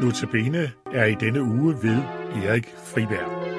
Notabene er i denne uge ved Erik Friberg.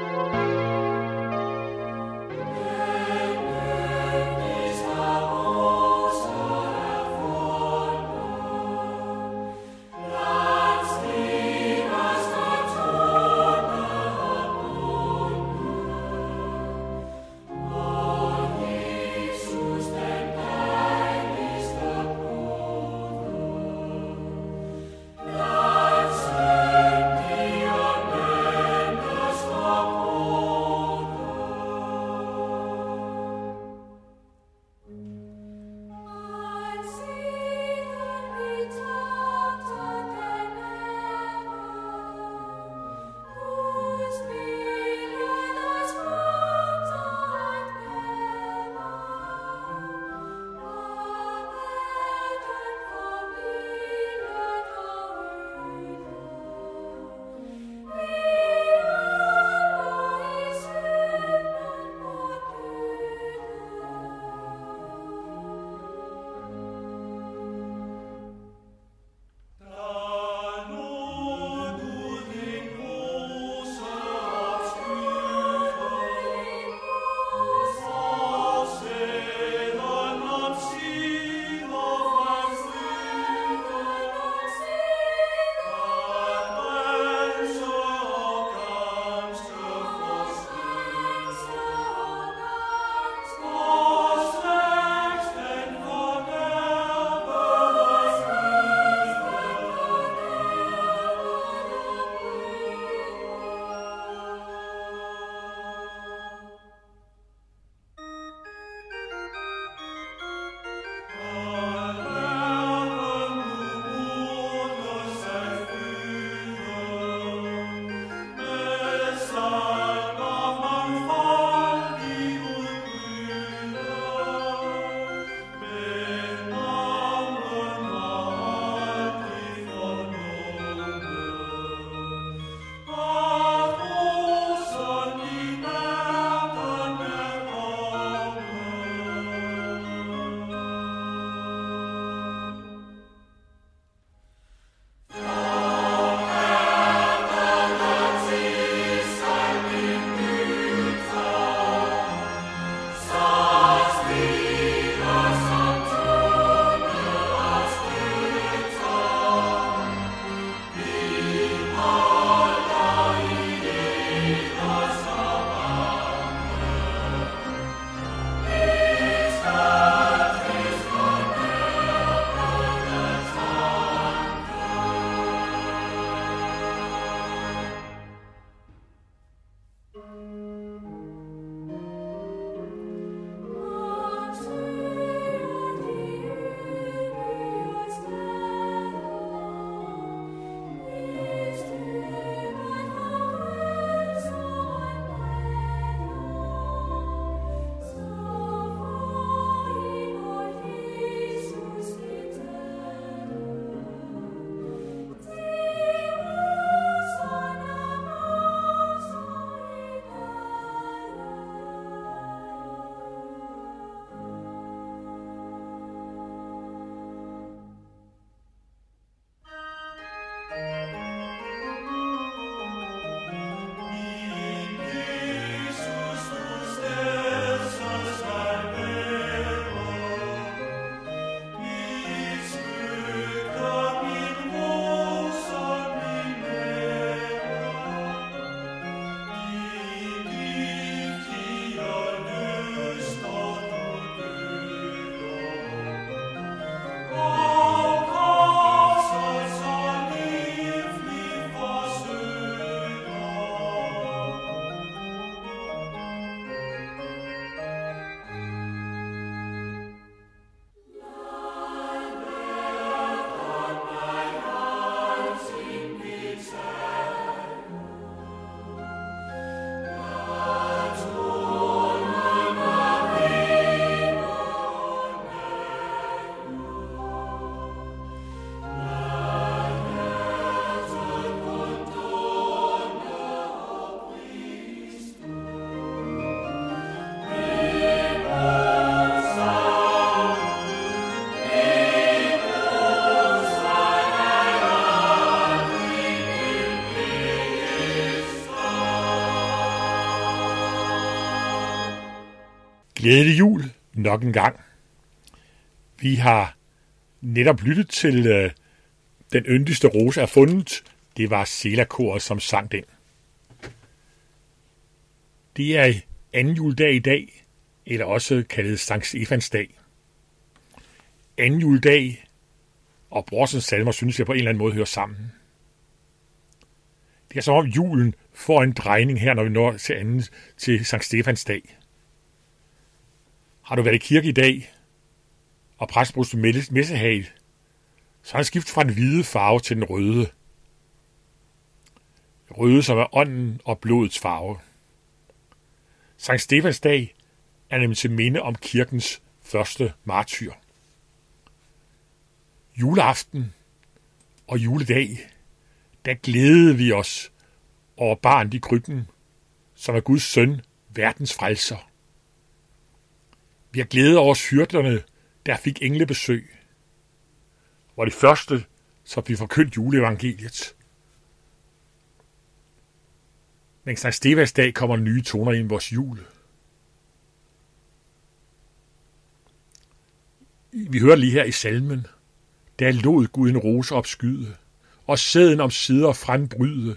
Glædelig jul nok en gang. Vi har netop lyttet til øh, Den yndigste rose er fundet. Det var Selakoret, som sang den. Det er anden juledag i dag, eller også kaldet Sankt Stefans dag. Anden juledag og Brorsens salmer synes jeg på en eller anden måde hører sammen. Det er som om julen får en drejning her, når vi når til anden til Sankt Stefans dag. Har du været i kirke i dag, og præstbrugst messehal, så har han skiftet fra den hvide farve til den røde. Røde, som er ånden og blodets farve. Sankt Stefans dag er nemlig til minde om kirkens første martyr. Juleaften og juledag, der glædede vi os over barn i krybben, som er Guds søn, verdens frelser. Vi har glædet over hyrderne, der fik englebesøg. Var det første, som vi forkyndt juleevangeliet. Men Sankt Stevas dag kommer nye toner ind i vores jul. Vi hører lige her i salmen, der lod Gud en rose opskyde, og sæden om sider frembryde,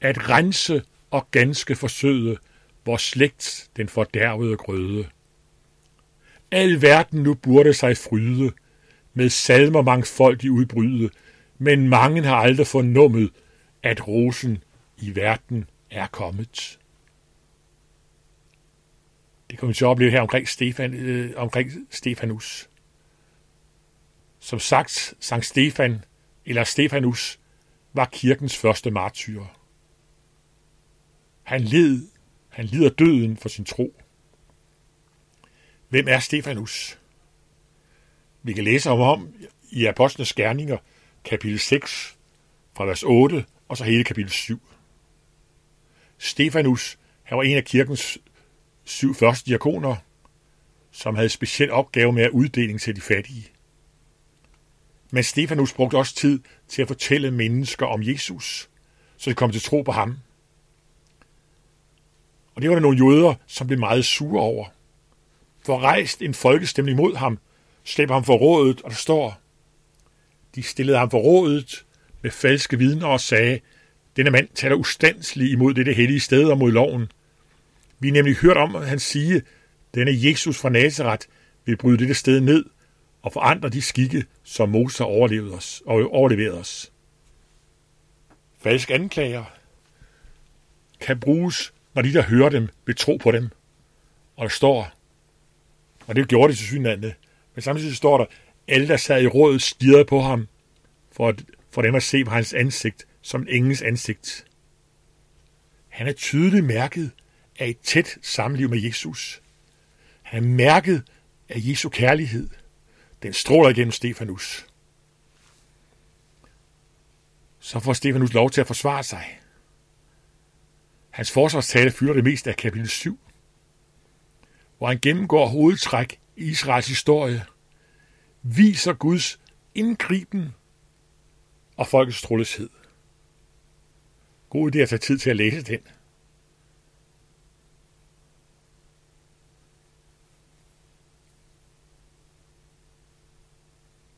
at rense og ganske forsøde vor slægt den fordærvede grøde. Al verden nu burde sig fryde, med salmer mangfoldig udbryde, men mange har aldrig fornummet, at rosen i verden er kommet. Det kan vi så opleve her omkring, Stefan, øh, omkring Stefanus. Som sagt, Sankt Stefan eller Stefanus var kirkens første martyr. Han led, han lider døden for sin tro. Hvem er Stefanus? Vi kan læse om ham i Apostlenes Gerninger, kapitel 6, fra vers 8, og så hele kapitel 7. Stefanus, han var en af kirkens syv første diakoner, som havde speciel opgave med at uddeling til de fattige. Men Stefanus brugte også tid til at fortælle mennesker om Jesus, så de kom til tro på ham. Og det var der nogle jøder, som blev meget sure over får rejst en folkestemning mod ham, slæb ham for rådet, og der står, de stillede ham for rådet med falske vidner og sagde, denne mand taler ustandsligt imod dette hellige sted og mod loven. Vi har nemlig hørt om, at han sige, denne Jesus fra Nazareth vil bryde dette sted ned og forandre de skikke, som Moses overlevede os, og overleverede os. Falsk anklager kan bruges, når de, der hører dem, vil tro på dem. Og der står, og det gjorde de til synlande, men samtidig står der, alle, der sad i rådet, stirrede på ham, for, at, for dem at se på hans ansigt som engens ansigt. Han er tydeligt mærket af et tæt samliv med Jesus. Han er mærket af Jesu kærlighed – den stråler igennem Stefanus. Så får Stefanus lov til at forsvare sig. Hans forsvarstale fylder det meste af kapitel 7, hvor han gennemgår hovedtræk i Israels historie, viser Guds indgriben og folkets troløshed. God idé at tage tid til at læse den.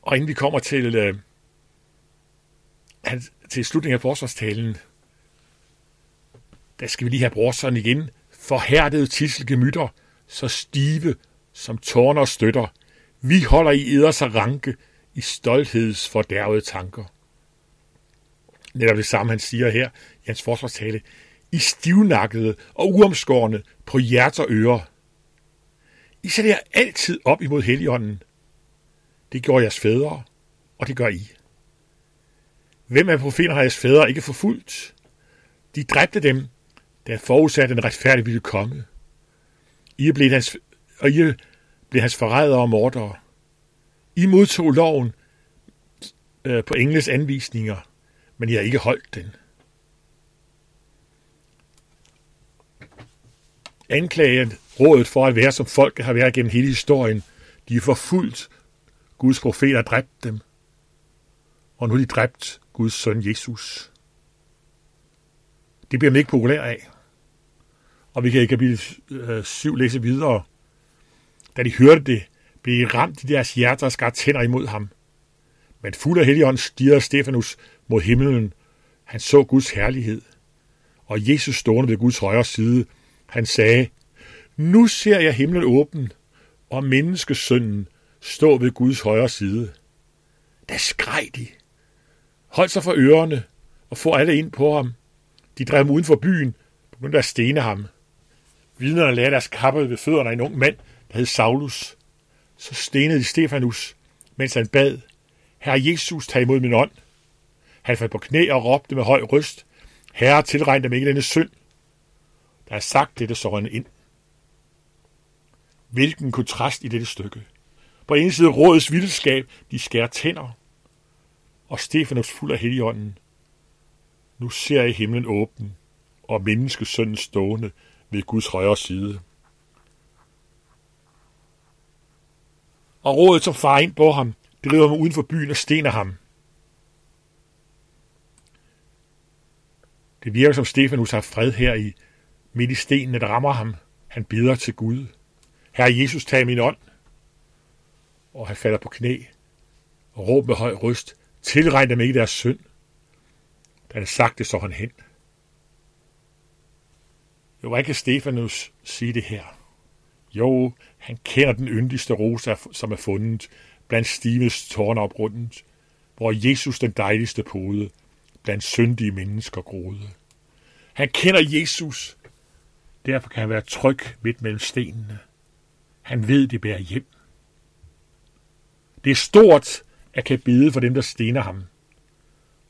Og inden vi kommer til, øh, til slutningen af forsvarstalen, der skal vi lige have brorson igen. Forhærdede tisselgemytter, så stive som tårner støtter. Vi holder i eders ranke i stoltheds fordærvede tanker. Netop det samme, han siger her i hans forsvarstale. I stivnakkede og uomskårne på hjerter og ører. I sætter jer altid op imod heligånden. det gjorde jeres fædre, og det gør I. Hvem af profeterne har jeres fædre ikke forfulgt? De dræbte dem, der forudsatte en retfærdig ville komme. I er hans, og I blev hans forrædere og mordere. I modtog loven øh, på engles anvisninger, men I har ikke holdt den. Anklagen rådet for at være som folk har været gennem hele historien. De er forfulgt Guds profeter dræbt dem, og nu er de dræbt Guds søn Jesus. Det bliver man ikke populær af. Og vi kan i kapitel 7 læse videre, Da de hørte det, blev de ramt i deres hjerter og skar tænder imod ham. Men fuld af helligånd stirrede Stefanus mod himlen. Han så Guds herlighed. Og Jesus stående ved Guds højre side, han sagde, Nu ser jeg himlen åben, og menneskesønnen stå ved Guds højre side. Da skreg de. Holdt sig for ørerne og få alle ind på ham. De drev ham uden for byen, begyndte at stene ham. Vidnerne lagde deres kappe ved fødderne af en ung mand, der hed Saulus. Så stenede de Stefanus, mens han bad, Herre Jesus, tag imod min ånd. Han faldt på knæ og råbte med høj røst, Herre, tilregn dem ikke denne synd. Da han sagt dette, så rønne ind. Hvilken kontrast i dette stykke. På en side rådets vildskab, de skærer tænder, og Stefanus fuld af heligånden. Nu ser jeg himlen åben, og menneskesønnen stående ved Guds højre side. Og rådet, som far ind på ham, driver ham uden for byen og stener ham. Det virker som Stefanus har fred her i midt i stenene, der rammer ham. Han beder til Gud. Herre Jesus, tag min ånd. Og han falder på knæ og råber med høj røst, tilregn dem ikke deres synd. Da han sagt det, så han hen. Jo, hvad kan Stefanus sige det her? Jo, han kender den yndigste rose, som er fundet blandt Stives tårnopgrundet, hvor Jesus den dejligste pode blandt syndige mennesker groede. Han kender Jesus, derfor kan han være tryg midt mellem stenene. Han ved, det bærer hjem. Det er stort at kan bede for dem, der stener ham,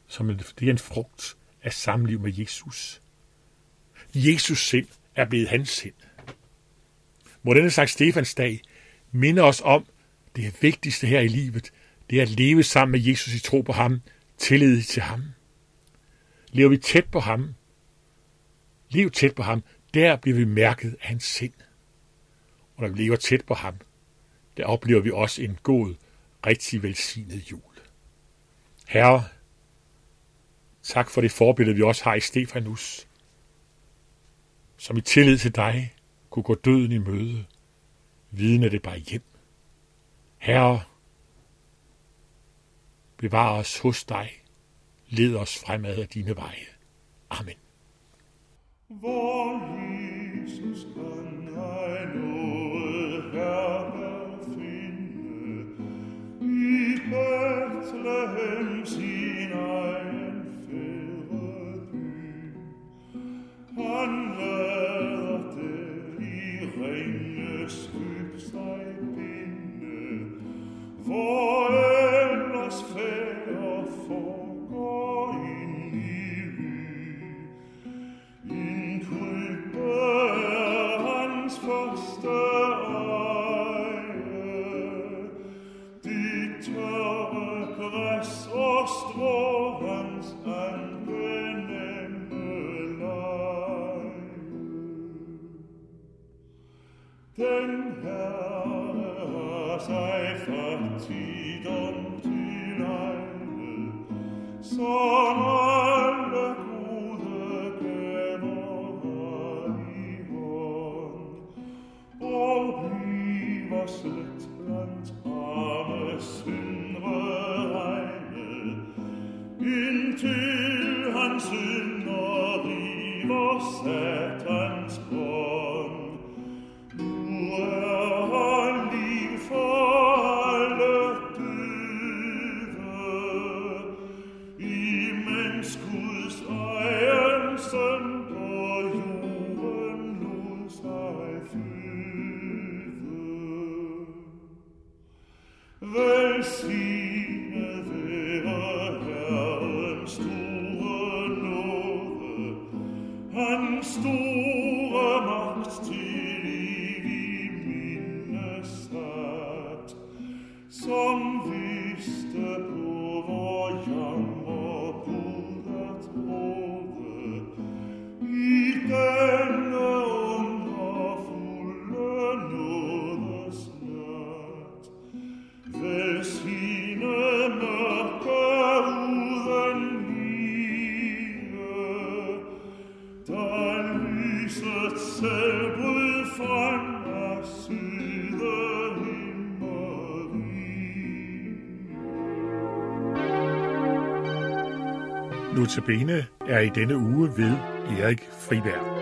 som det er en frugt af samliv med Jesus. Jesus sind er blevet hans sind. Må denne slags Stefans dag minde os om, det vigtigste her i livet, det er at leve sammen med Jesus i tro på ham, tillid til ham. Lever vi tæt på ham, lev tæt på ham, der bliver vi mærket af hans sind. Og når vi lever tæt på ham, der oplever vi også en god, rigtig velsignet jul. Herre, tak for det forbillede, vi også har i Stefanus, som i tillid til dig kunne gå døden i møde, vidne det bare hjem. Herre, bevar os hos dig, led os fremad af dine veje. Amen. Hvor Jesus kan jeg noget her finde, i Bethlehem sin Denn Herr sei verzieht um die Leine, so Velsignet være Herrens store hans Notabene er i denne uge ved Erik Friberg.